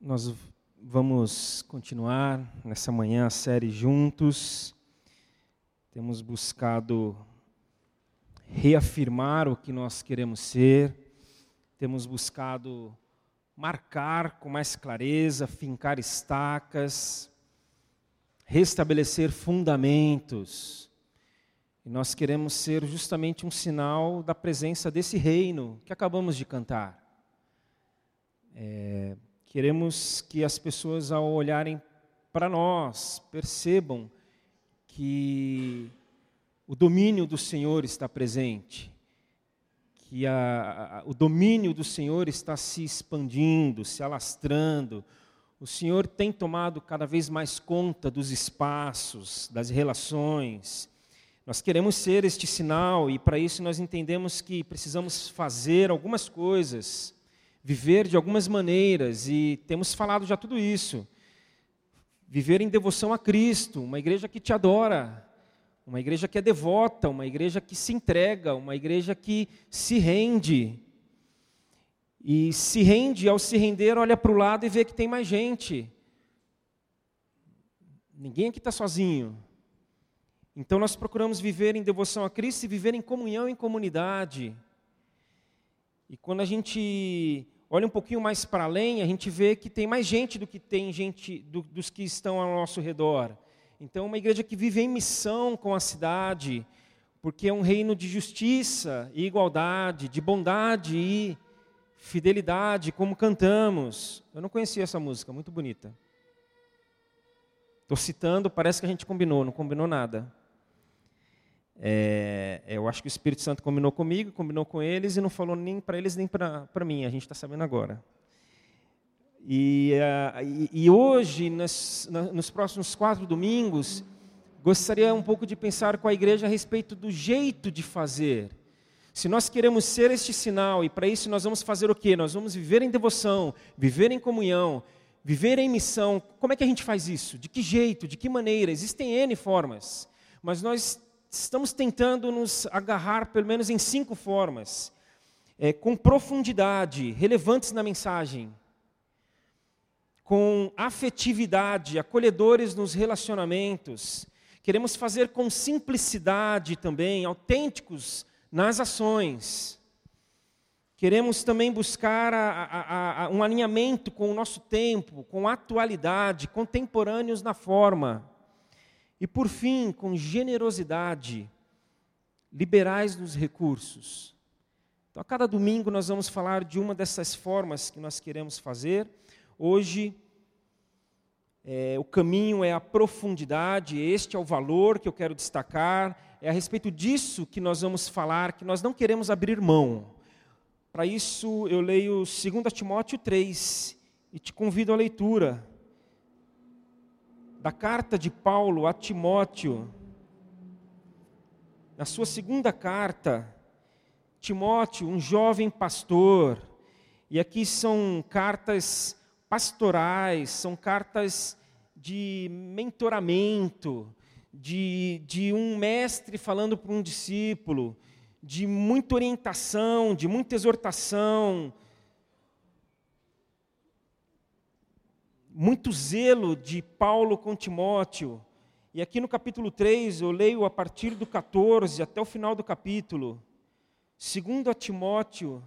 Nós vamos continuar nessa manhã a série juntos. Temos buscado reafirmar o que nós queremos ser, temos buscado marcar com mais clareza, fincar estacas, restabelecer fundamentos. E nós queremos ser justamente um sinal da presença desse reino que acabamos de cantar. É, Queremos que as pessoas, ao olharem para nós, percebam que o domínio do Senhor está presente, que a, a, o domínio do Senhor está se expandindo, se alastrando. O Senhor tem tomado cada vez mais conta dos espaços, das relações. Nós queremos ser este sinal e para isso nós entendemos que precisamos fazer algumas coisas viver de algumas maneiras, e temos falado já tudo isso. Viver em devoção a Cristo, uma igreja que te adora, uma igreja que é devota, uma igreja que se entrega, uma igreja que se rende. E se rende, ao se render, olha para o lado e vê que tem mais gente. Ninguém aqui está sozinho. Então nós procuramos viver em devoção a Cristo e viver em comunhão em comunidade. E quando a gente olha um pouquinho mais para além, a gente vê que tem mais gente do que tem gente do, dos que estão ao nosso redor. Então, uma igreja que vive em missão com a cidade, porque é um reino de justiça e igualdade, de bondade e fidelidade, como cantamos. Eu não conhecia essa música, muito bonita. Estou citando, parece que a gente combinou, não combinou nada. É, eu acho que o Espírito Santo combinou comigo, combinou com eles e não falou nem para eles nem para mim, a gente está sabendo agora. E, uh, e, e hoje, nas, na, nos próximos quatro domingos, gostaria um pouco de pensar com a igreja a respeito do jeito de fazer. Se nós queremos ser este sinal, e para isso nós vamos fazer o quê? Nós vamos viver em devoção, viver em comunhão, viver em missão. Como é que a gente faz isso? De que jeito? De que maneira? Existem N formas. Mas nós estamos tentando nos agarrar pelo menos em cinco formas, é, com profundidade, relevantes na mensagem, com afetividade, acolhedores nos relacionamentos. Queremos fazer com simplicidade também, autênticos nas ações. Queremos também buscar a, a, a, um alinhamento com o nosso tempo, com atualidade, contemporâneos na forma. E por fim, com generosidade, liberais nos recursos. Então, a cada domingo nós vamos falar de uma dessas formas que nós queremos fazer. Hoje, é, o caminho é a profundidade, este é o valor que eu quero destacar. É a respeito disso que nós vamos falar, que nós não queremos abrir mão. Para isso, eu leio 2 Timóteo 3 e te convido à leitura da carta de Paulo a Timóteo, na sua segunda carta, Timóteo, um jovem pastor, e aqui são cartas pastorais, são cartas de mentoramento, de, de um mestre falando para um discípulo, de muita orientação, de muita exortação, muito zelo de Paulo com Timóteo. E aqui no capítulo 3, eu leio a partir do 14 até o final do capítulo. Segundo a Timóteo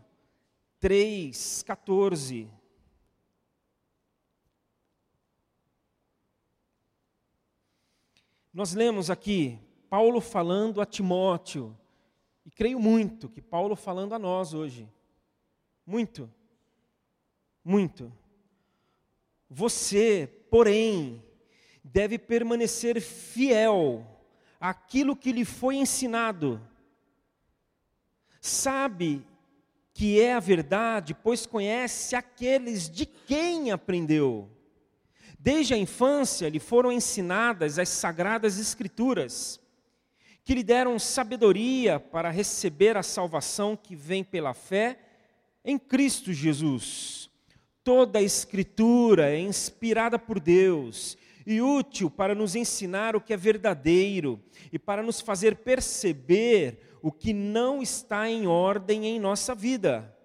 3, 14. Nós lemos aqui Paulo falando a Timóteo, e creio muito que Paulo falando a nós hoje. Muito. Muito. Você, porém, deve permanecer fiel àquilo que lhe foi ensinado. Sabe que é a verdade, pois conhece aqueles de quem aprendeu. Desde a infância lhe foram ensinadas as sagradas Escrituras, que lhe deram sabedoria para receber a salvação que vem pela fé em Cristo Jesus. Toda a Escritura é inspirada por Deus e útil para nos ensinar o que é verdadeiro e para nos fazer perceber o que não está em ordem em nossa vida.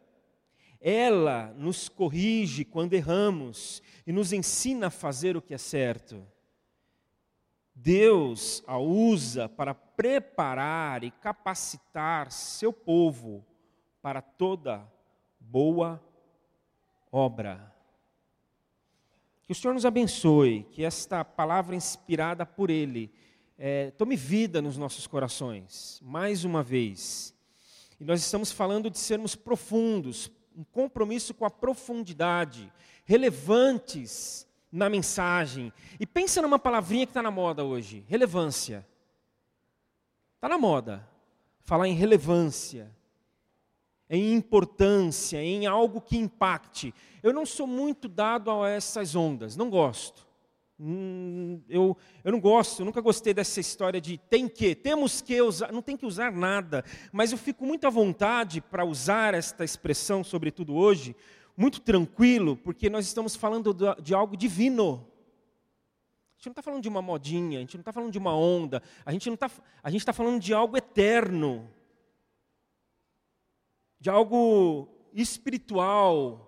ela nos corrige quando erramos e nos ensina a fazer o que é certo. Deus a usa para preparar e capacitar seu povo para toda boa obra. Que o Senhor nos abençoe, que esta palavra inspirada por Ele é, tome vida nos nossos corações, mais uma vez. E nós estamos falando de sermos profundos, um compromisso com a profundidade, relevantes na mensagem. E pensa numa palavrinha que está na moda hoje: relevância. Está na moda. Falar em relevância, em importância, em algo que impacte. Eu não sou muito dado a essas ondas, não gosto. Hum, eu, eu não gosto, eu nunca gostei dessa história de tem que, temos que usar, não tem que usar nada, mas eu fico muito à vontade para usar esta expressão, sobretudo hoje, muito tranquilo, porque nós estamos falando de algo divino. A gente não está falando de uma modinha, a gente não está falando de uma onda, a gente está, está falando de algo eterno, de algo espiritual,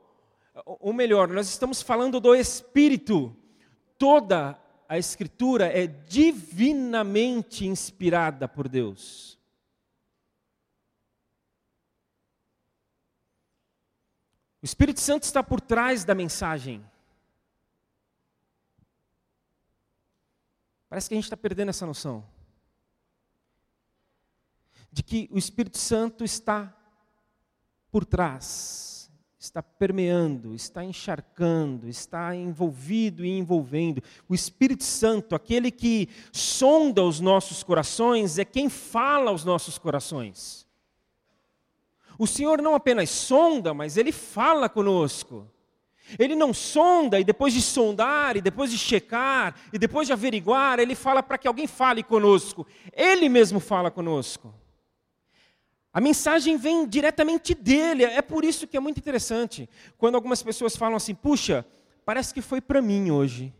ou melhor, nós estamos falando do Espírito toda a Escritura é divinamente inspirada por Deus. O Espírito Santo está por trás da mensagem. Parece que a gente está perdendo essa noção. De que o Espírito Santo está por trás está permeando, está encharcando, está envolvido e envolvendo. O Espírito Santo, aquele que sonda os nossos corações, é quem fala aos nossos corações. O Senhor não apenas sonda, mas Ele fala conosco. Ele não sonda e depois de sondar, e depois de checar, e depois de averiguar, Ele fala para que alguém fale conosco. Ele mesmo fala conosco. A mensagem vem diretamente dele. É por isso que é muito interessante. Quando algumas pessoas falam assim, puxa, parece que foi para mim hoje.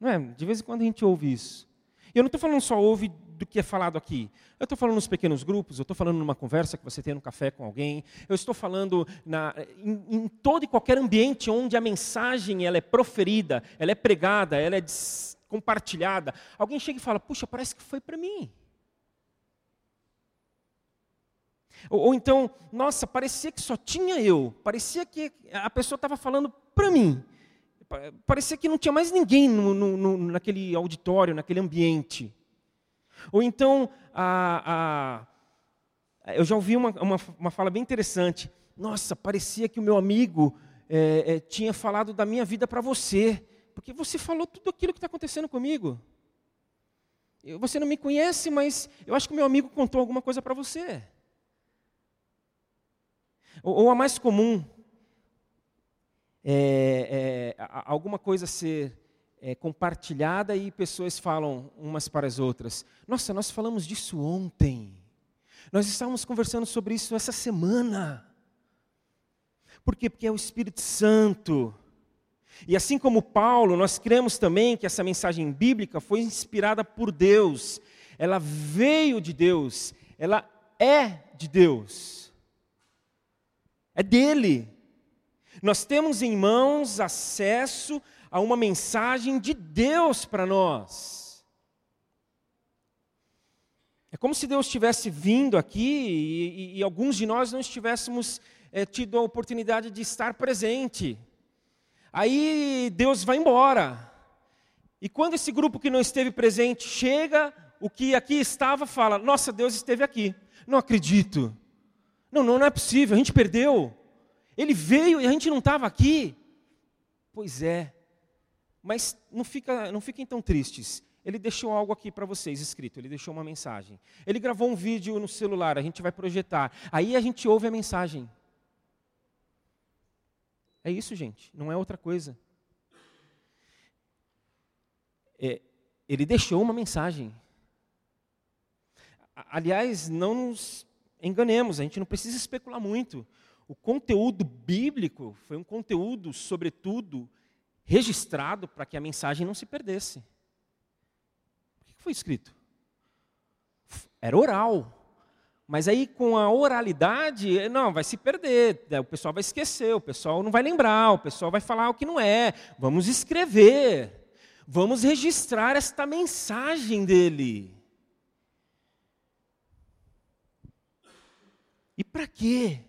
Não é? De vez em quando a gente ouve isso. E eu não estou falando só ouve do que é falado aqui. Eu estou falando nos pequenos grupos, eu estou falando numa conversa que você tem no café com alguém, eu estou falando na, em, em, todo e qualquer ambiente onde a mensagem ela é proferida, ela é pregada, ela é compartilhada. Alguém chega e fala, puxa, parece que foi para mim. Ou, ou, então, nossa, parecia que só tinha eu, parecia que a pessoa estava falando para mim. Parecia que não tinha mais ninguém no, no, no, naquele auditório, naquele ambiente. Ou então, a, a, eu já ouvi uma, uma, uma, fala bem interessante. Nossa, parecia que o meu amigo é, é, tinha falado da minha vida para você, porque você falou tudo aquilo que está acontecendo comigo. Você não me conhece, mas eu acho que o meu amigo contou alguma coisa para você. Ou, ou a mais comum, é, é, alguma coisa ser é, compartilhada e pessoas falam umas para as outras: Nossa, nós falamos disso ontem. Nós estávamos conversando sobre isso essa semana. Por quê? Porque é o Espírito Santo. E assim como Paulo, nós cremos também que essa mensagem bíblica foi inspirada por Deus. Ela veio de Deus, ela é de Deus. É dele. Nós temos em mãos acesso a uma mensagem de Deus para nós. É como se Deus tivesse vindo aqui e, e, e alguns de nós não estivéssemos é, tido a oportunidade de estar presente. Aí Deus vai embora. E quando esse grupo que não esteve presente chega, o que aqui estava fala: Nossa, Deus esteve aqui. Não acredito. Não, não, não é possível, a gente perdeu. Ele veio e a gente não estava aqui. Pois é. Mas não, fica, não fiquem tão tristes. Ele deixou algo aqui para vocês escrito, ele deixou uma mensagem. Ele gravou um vídeo no celular, a gente vai projetar. Aí a gente ouve a mensagem. É isso, gente, não é outra coisa. É, ele deixou uma mensagem. Aliás, não nos enganemos, a gente não precisa especular muito. O conteúdo bíblico foi um conteúdo, sobretudo, registrado para que a mensagem não se perdesse. O que foi escrito? Era oral. Mas aí com a oralidade, não, vai se perder, né, o pessoal vai esquecer, o pessoal não vai lembrar, o pessoal vai falar o que não é. Vamos escrever, vamos registrar esta mensagem dele. E para quê?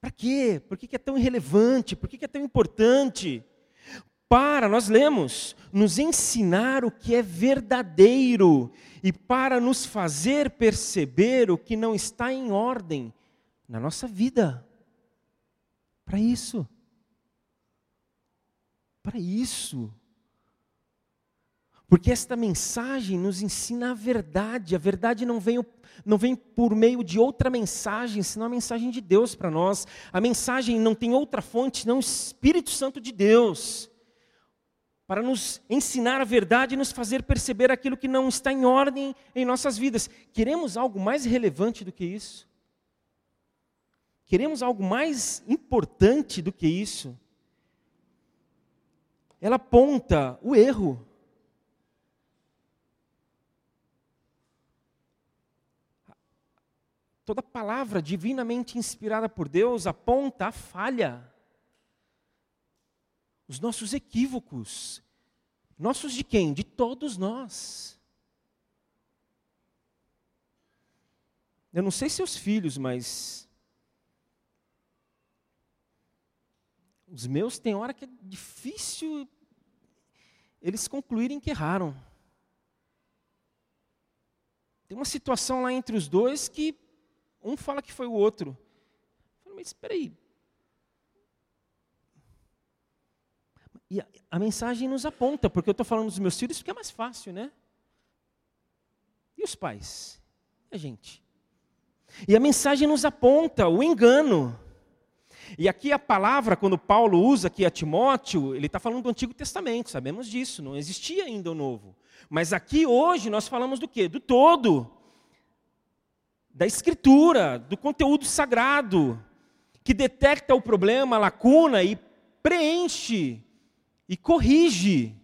Para quê? Por que é tão irrelevante? Por que é tão importante? para, nós lemos, nos ensinar o que é verdadeiro e para nos fazer perceber o que não está em ordem na nossa vida. Para isso. Para isso. Porque esta mensagem nos ensina a verdade. A verdade não vem, não vem por meio de outra mensagem, senão a mensagem de Deus para nós. A mensagem não tem outra fonte, senão o Espírito Santo de Deus para nos ensinar a verdade e nos fazer perceber aquilo que não está em ordem em nossas vidas. Queremos algo mais relevante do que isso? Queremos algo mais importante do que isso? Ela aponta o erro. Toda palavra divinamente inspirada por Deus aponta a falha os nossos equívocos. Nossos de quem? De todos nós. Eu não sei seus filhos, mas. Os meus tem hora que é difícil eles concluírem que erraram. Tem uma situação lá entre os dois que um fala que foi o outro. Eu mas espera aí, E a, a mensagem nos aponta, porque eu estou falando dos meus filhos porque é mais fácil, né? E os pais? E a gente? E a mensagem nos aponta o engano. E aqui a palavra, quando Paulo usa aqui a Timóteo, ele está falando do Antigo Testamento, sabemos disso, não existia ainda o Novo. Mas aqui hoje nós falamos do quê? Do todo. Da Escritura, do conteúdo sagrado, que detecta o problema, a lacuna e preenche e corrige.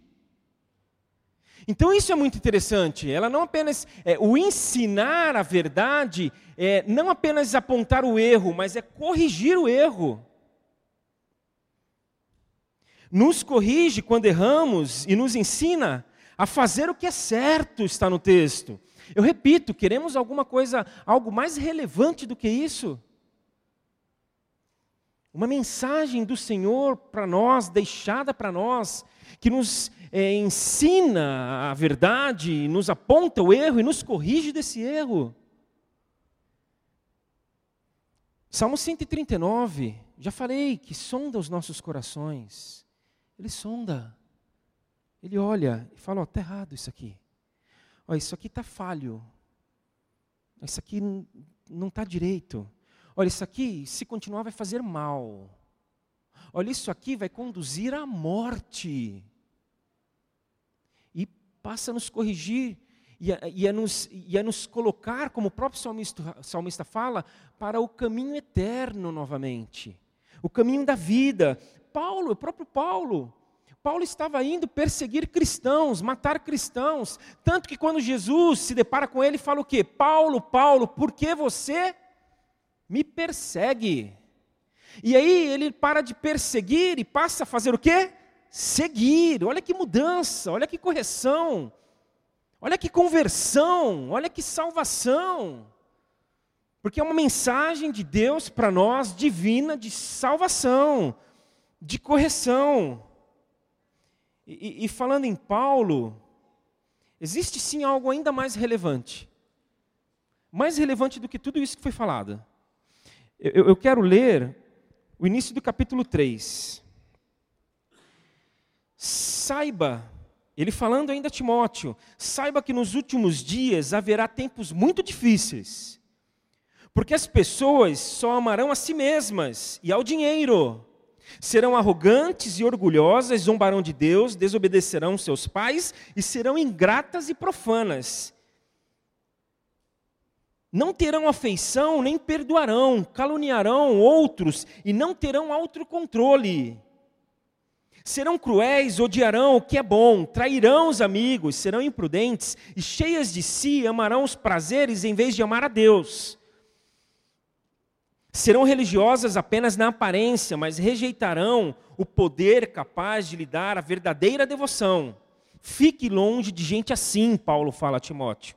Então isso é muito interessante. Ela não apenas é, o ensinar a verdade é não apenas apontar o erro, mas é corrigir o erro. Nos corrige quando erramos e nos ensina a fazer o que é certo, está no texto. Eu repito, queremos alguma coisa, algo mais relevante do que isso? Uma mensagem do Senhor para nós, deixada para nós, que nos é, ensina a verdade, nos aponta o erro e nos corrige desse erro. Salmo 139, já falei que sonda os nossos corações. Ele sonda. Ele olha e fala: está errado isso aqui. Ó, isso aqui está falho. Isso aqui não está direito. Olha, isso aqui, se continuar, vai fazer mal. Olha, isso aqui vai conduzir à morte. E passa a nos corrigir e a, e a, nos, e a nos colocar, como o próprio salmista, salmista fala, para o caminho eterno novamente. O caminho da vida. Paulo, o próprio Paulo, Paulo estava indo perseguir cristãos, matar cristãos, tanto que quando Jesus se depara com ele, fala o quê? Paulo, Paulo, por que você me persegue. E aí ele para de perseguir e passa a fazer o quê? Seguir. Olha que mudança, olha que correção. Olha que conversão, olha que salvação. Porque é uma mensagem de Deus para nós divina de salvação, de correção. E, e, falando em Paulo, existe sim algo ainda mais relevante. Mais relevante do que tudo isso que foi falado. Eu, eu quero ler o início do capítulo 3. Saiba, ele falando ainda a Timóteo, saiba que nos últimos dias haverá tempos muito difíceis, porque as pessoas só amarão a si mesmas e ao dinheiro. Serão arrogantes e orgulhosas, zombarão de Deus, desobedecerão seus pais e serão ingratas e profanas não terão afeição, nem perdoarão, caluniarão outros e não terão autocontrole. Serão cruéis, odiarão o que é bom, trairão os amigos, serão imprudentes e cheias de si amarão os prazeres em vez de amar a Deus. Serão religiosas apenas na aparência, mas rejeitarão o poder capaz de lhe dar a verdadeira devoção. Fique longe de gente assim, Paulo fala a Timóteo.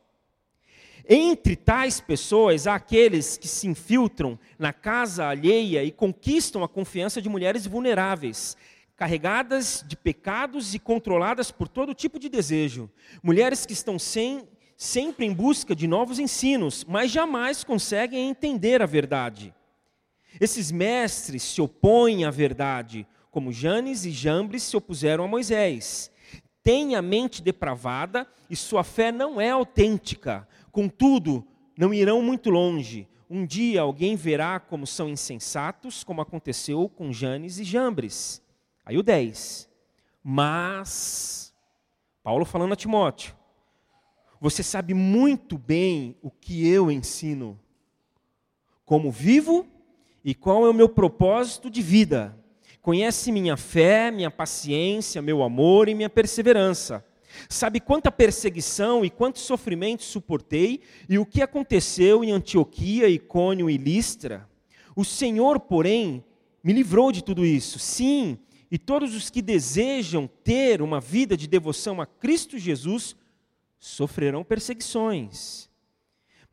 Entre tais pessoas há aqueles que se infiltram na casa alheia e conquistam a confiança de mulheres vulneráveis, carregadas de pecados e controladas por todo tipo de desejo. Mulheres que estão sem, sempre em busca de novos ensinos, mas jamais conseguem entender a verdade. Esses mestres se opõem à verdade, como Janes e Jambres se opuseram a Moisés. Têm a mente depravada e sua fé não é autêntica. Contudo, não irão muito longe. Um dia alguém verá como são insensatos, como aconteceu com Janes e Jambres. Aí o 10. Mas, Paulo falando a Timóteo, você sabe muito bem o que eu ensino, como vivo e qual é o meu propósito de vida. Conhece minha fé, minha paciência, meu amor e minha perseverança Sabe quanta perseguição e quanto sofrimento suportei e o que aconteceu em Antioquia, Icônio e Listra? O Senhor, porém, me livrou de tudo isso. Sim, e todos os que desejam ter uma vida de devoção a Cristo Jesus sofrerão perseguições.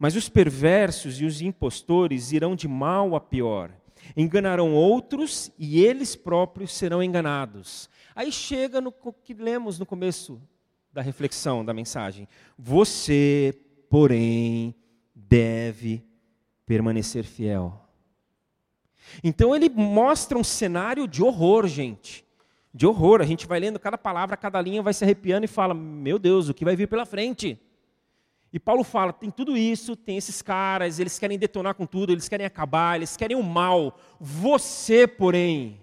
Mas os perversos e os impostores irão de mal a pior. Enganarão outros e eles próprios serão enganados. Aí chega no que lemos no começo da reflexão da mensagem. Você, porém, deve permanecer fiel. Então ele mostra um cenário de horror, gente. De horror. A gente vai lendo cada palavra, cada linha, vai se arrepiando e fala: Meu Deus, o que vai vir pela frente? E Paulo fala: tem tudo isso, tem esses caras, eles querem detonar com tudo, eles querem acabar, eles querem o mal. Você, porém.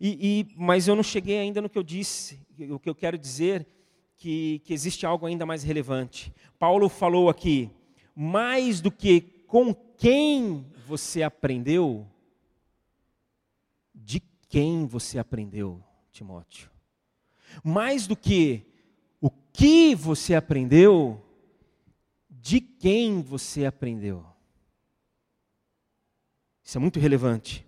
E, e, mas eu não cheguei ainda no que eu disse o que eu quero dizer que, que existe algo ainda mais relevante. Paulo falou aqui, mais do que com quem você aprendeu, de quem você aprendeu, Timóteo. Mais do que que você aprendeu, de quem você aprendeu. Isso é muito relevante.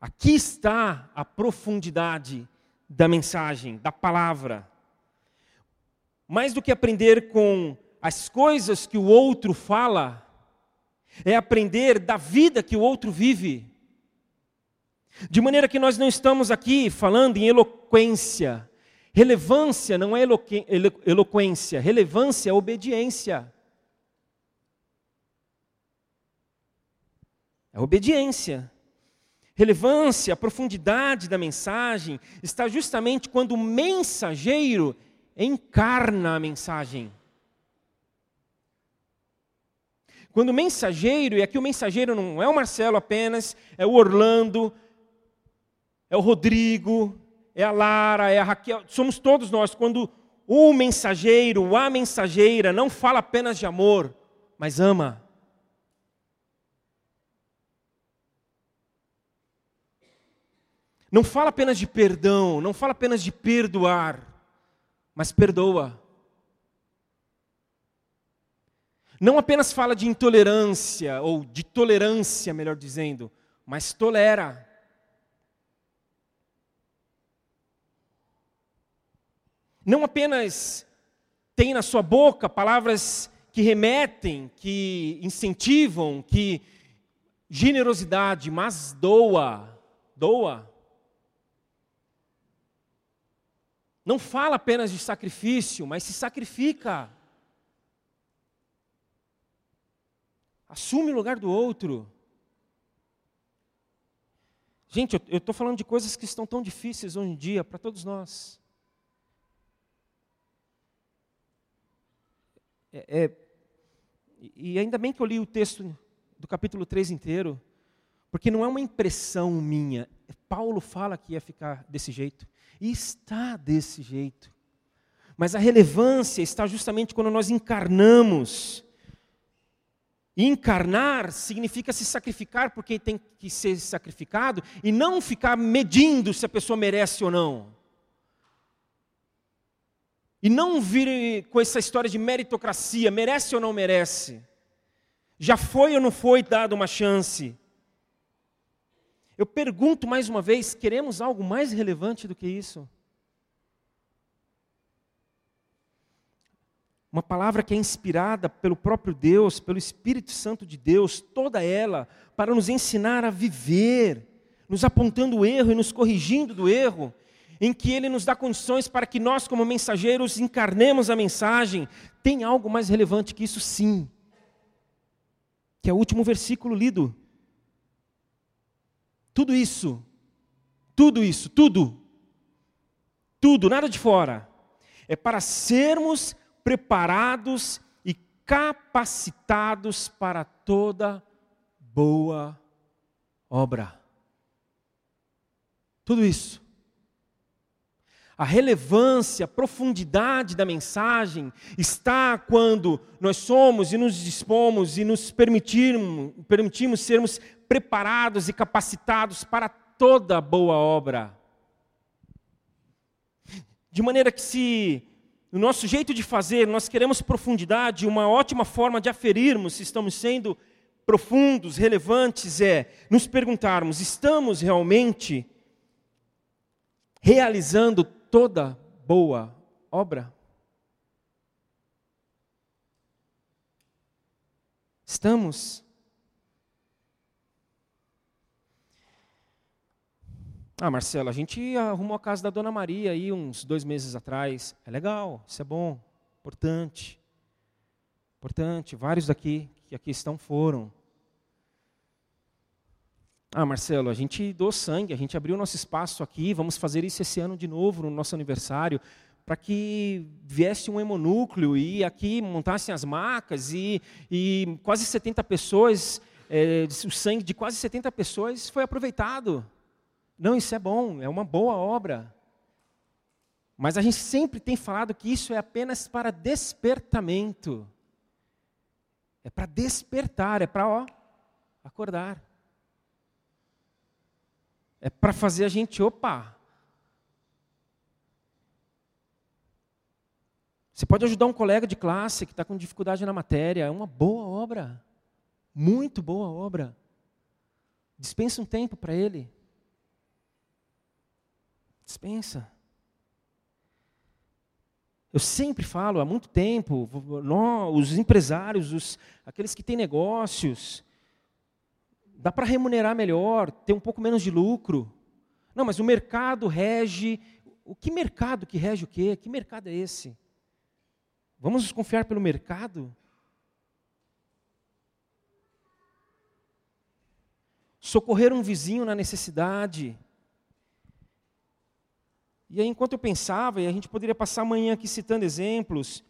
Aqui está a profundidade da mensagem, da palavra. Mais do que aprender com as coisas que o outro fala, é aprender da vida que o outro vive. De maneira que nós não estamos aqui falando em eloquência. Relevância não é eloquência, relevância é obediência. É obediência relevância, a profundidade da mensagem está justamente quando o mensageiro encarna a mensagem. Quando o mensageiro, e aqui o mensageiro não é o Marcelo apenas, é o Orlando, é o Rodrigo, é a Lara, é a Raquel, somos todos nós. Quando o mensageiro, a mensageira não fala apenas de amor, mas ama. Não fala apenas de perdão, não fala apenas de perdoar, mas perdoa. Não apenas fala de intolerância, ou de tolerância, melhor dizendo, mas tolera. Não apenas tem na sua boca palavras que remetem, que incentivam, que generosidade, mas doa, doa. Não fala apenas de sacrifício, mas se sacrifica. Assume o lugar do outro. Gente, eu estou falando de coisas que estão tão difíceis hoje em dia para todos nós. É, é, e ainda bem que eu li o texto do capítulo 3 inteiro, porque não é uma impressão minha. Paulo fala que ia ficar desse jeito. E está desse jeito. Mas a relevância está justamente quando nós encarnamos encarnar significa se sacrificar porque tem que ser sacrificado e não ficar medindo se a pessoa merece ou não. E não vir com essa história de meritocracia, merece ou não merece. Já foi ou não foi dado uma chance. Eu pergunto mais uma vez: queremos algo mais relevante do que isso? Uma palavra que é inspirada pelo próprio Deus, pelo Espírito Santo de Deus, toda ela, para nos ensinar a viver, nos apontando o erro e nos corrigindo do erro, em que Ele nos dá condições para que nós, como mensageiros, encarnemos a mensagem. Tem algo mais relevante que isso, sim, que é o último versículo lido. Tudo isso, tudo isso, tudo, tudo, nada de fora, é para sermos preparados e capacitados para toda boa obra. Tudo isso. A relevância, a profundidade da mensagem está quando nós somos e nos dispomos e nos permitirmos, permitimos sermos preparados e capacitados para toda boa obra. De maneira que se no nosso jeito de fazer, nós queremos profundidade, uma ótima forma de aferirmos se estamos sendo profundos, relevantes, é nos perguntarmos: estamos realmente realizando toda boa obra? Estamos Ah, Marcelo, a gente arrumou a casa da Dona Maria aí uns dois meses atrás. É legal, isso é bom, importante. Importante, vários daqui que aqui estão foram. Ah, Marcelo, a gente doou sangue, a gente abriu nosso espaço aqui, vamos fazer isso esse ano de novo, no nosso aniversário, para que viesse um hemonúcleo e aqui montassem as macas e, e quase 70 pessoas, é, o sangue de quase 70 pessoas foi aproveitado. Não, isso é bom, é uma boa obra. Mas a gente sempre tem falado que isso é apenas para despertamento. É para despertar, é para acordar. É para fazer a gente, opa. Você pode ajudar um colega de classe que está com dificuldade na matéria, é uma boa obra. Muito boa obra. Dispensa um tempo para ele. Dispensa. Eu sempre falo há muito tempo, nós, os empresários, os, aqueles que têm negócios, dá para remunerar melhor, ter um pouco menos de lucro. Não, mas o mercado rege. O que mercado que rege o quê? Que mercado é esse? Vamos nos confiar pelo mercado? Socorrer um vizinho na necessidade e aí, enquanto eu pensava, e a gente poderia passar amanhã aqui citando exemplos,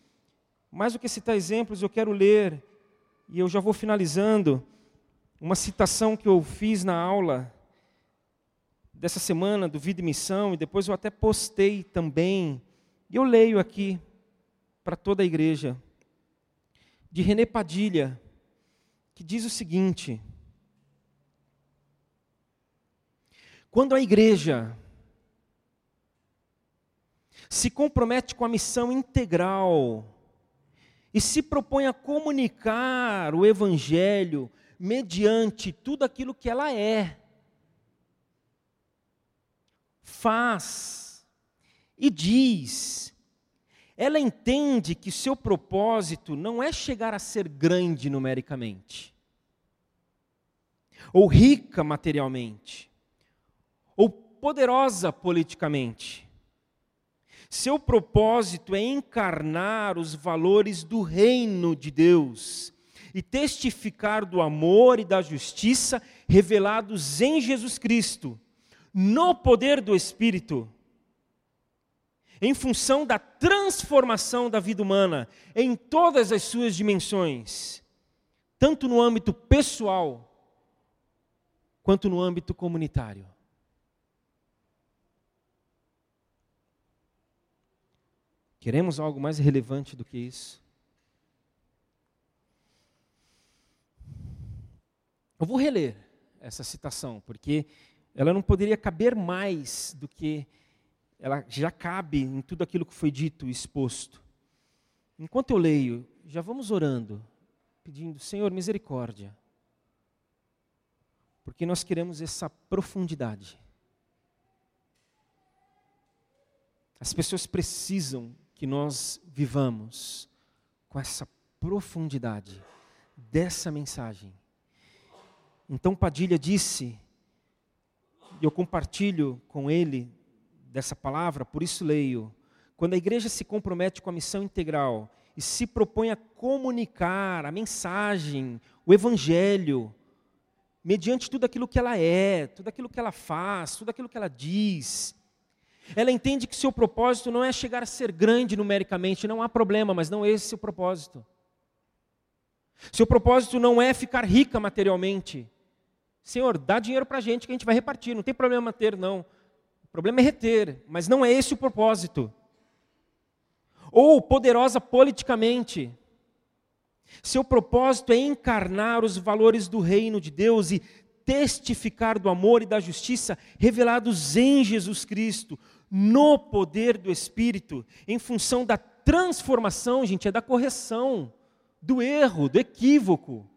mais do que citar exemplos, eu quero ler, e eu já vou finalizando, uma citação que eu fiz na aula dessa semana do Vida e Missão, e depois eu até postei também, e eu leio aqui para toda a igreja, de René Padilha, que diz o seguinte: Quando a igreja se compromete com a missão integral e se propõe a comunicar o Evangelho mediante tudo aquilo que ela é, faz e diz. Ela entende que seu propósito não é chegar a ser grande numericamente, ou rica materialmente, ou poderosa politicamente seu propósito é encarnar os valores do reino de Deus e testificar do amor e da justiça revelados em Jesus Cristo, no poder do Espírito, em função da transformação da vida humana em todas as suas dimensões, tanto no âmbito pessoal quanto no âmbito comunitário. Queremos algo mais relevante do que isso? Eu vou reler essa citação, porque ela não poderia caber mais do que ela já cabe em tudo aquilo que foi dito e exposto. Enquanto eu leio, já vamos orando, pedindo, Senhor, misericórdia, porque nós queremos essa profundidade. As pessoas precisam que nós vivamos com essa profundidade dessa mensagem. Então Padilha disse, e eu compartilho com ele dessa palavra, por isso leio. Quando a igreja se compromete com a missão integral e se propõe a comunicar a mensagem, o evangelho, mediante tudo aquilo que ela é, tudo aquilo que ela faz, tudo aquilo que ela diz, ela entende que seu propósito não é chegar a ser grande numericamente, não há problema, mas não é esse o seu propósito. Seu propósito não é ficar rica materialmente. Senhor, dá dinheiro para a gente que a gente vai repartir, não tem problema ter, não. O problema é reter, mas não é esse o propósito. Ou poderosa politicamente. Seu propósito é encarnar os valores do reino de Deus e testificar do amor e da justiça revelados em Jesus Cristo, no poder do Espírito, em função da transformação, gente, é da correção, do erro, do equívoco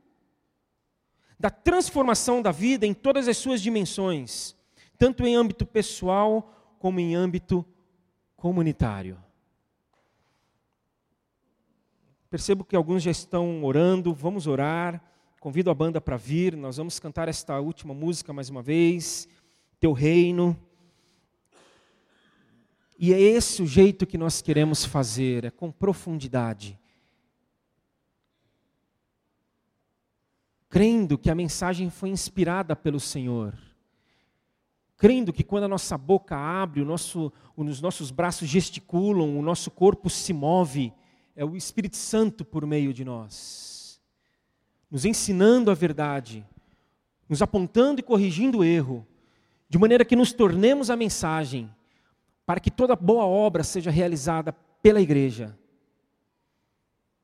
da transformação da vida em todas as suas dimensões, tanto em âmbito pessoal como em âmbito comunitário. Percebo que alguns já estão orando, vamos orar. Convido a banda para vir, nós vamos cantar esta última música mais uma vez. Teu reino. E é esse o jeito que nós queremos fazer, é com profundidade crendo que a mensagem foi inspirada pelo Senhor, crendo que quando a nossa boca abre, o nosso, os nossos braços gesticulam, o nosso corpo se move, é o Espírito Santo por meio de nós, nos ensinando a verdade, nos apontando e corrigindo o erro, de maneira que nos tornemos a mensagem, para que toda boa obra seja realizada pela igreja,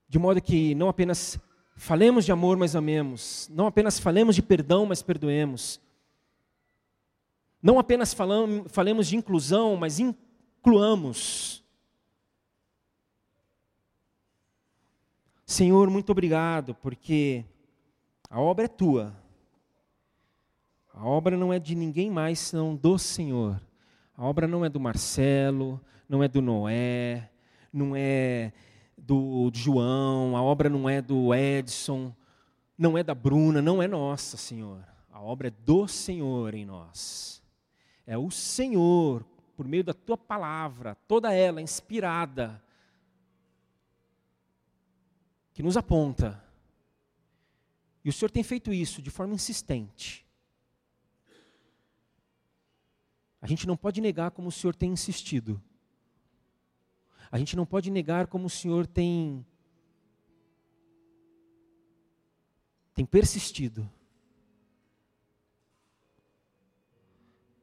de modo que não apenas Falemos de amor, mas amemos. Não apenas falemos de perdão, mas perdoemos. Não apenas falamos, falemos de inclusão, mas incluamos. Senhor, muito obrigado, porque a obra é tua. A obra não é de ninguém mais senão do Senhor. A obra não é do Marcelo, não é do Noé, não é do João, a obra não é do Edson, não é da Bruna, não é nossa, Senhor. A obra é do Senhor em nós. É o Senhor, por meio da tua palavra, toda ela inspirada, que nos aponta. E o Senhor tem feito isso de forma insistente. A gente não pode negar como o Senhor tem insistido. A gente não pode negar como o Senhor tem tem persistido.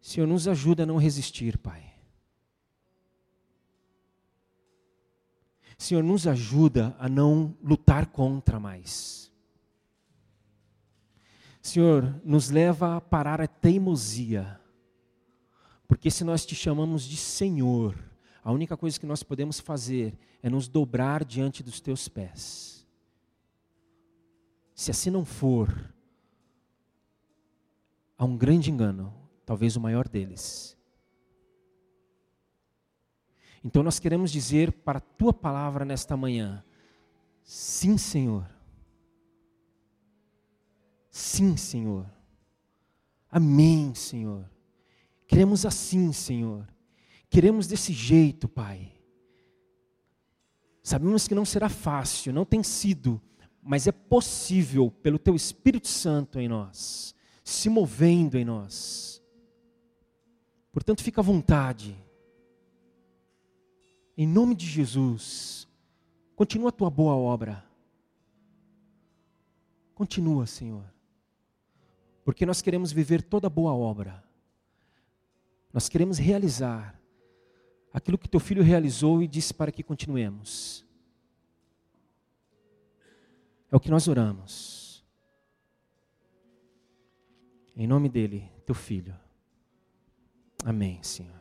Senhor, nos ajuda a não resistir, Pai. Senhor, nos ajuda a não lutar contra mais. Senhor, nos leva a parar a teimosia. Porque se nós te chamamos de Senhor, a única coisa que nós podemos fazer é nos dobrar diante dos teus pés. Se assim não for, há um grande engano, talvez o maior deles. Então nós queremos dizer para a tua palavra nesta manhã: sim, Senhor. Sim, Senhor. Amém, Senhor. Queremos assim, Senhor. Queremos desse jeito, Pai. Sabemos que não será fácil, não tem sido, mas é possível pelo Teu Espírito Santo em nós, se movendo em nós. Portanto, fica à vontade. Em nome de Jesus, continua a tua boa obra. Continua, Senhor. Porque nós queremos viver toda boa obra. Nós queremos realizar aquilo que teu filho realizou e disse para que continuemos. É o que nós oramos. Em nome dele, teu filho. Amém, Senhor.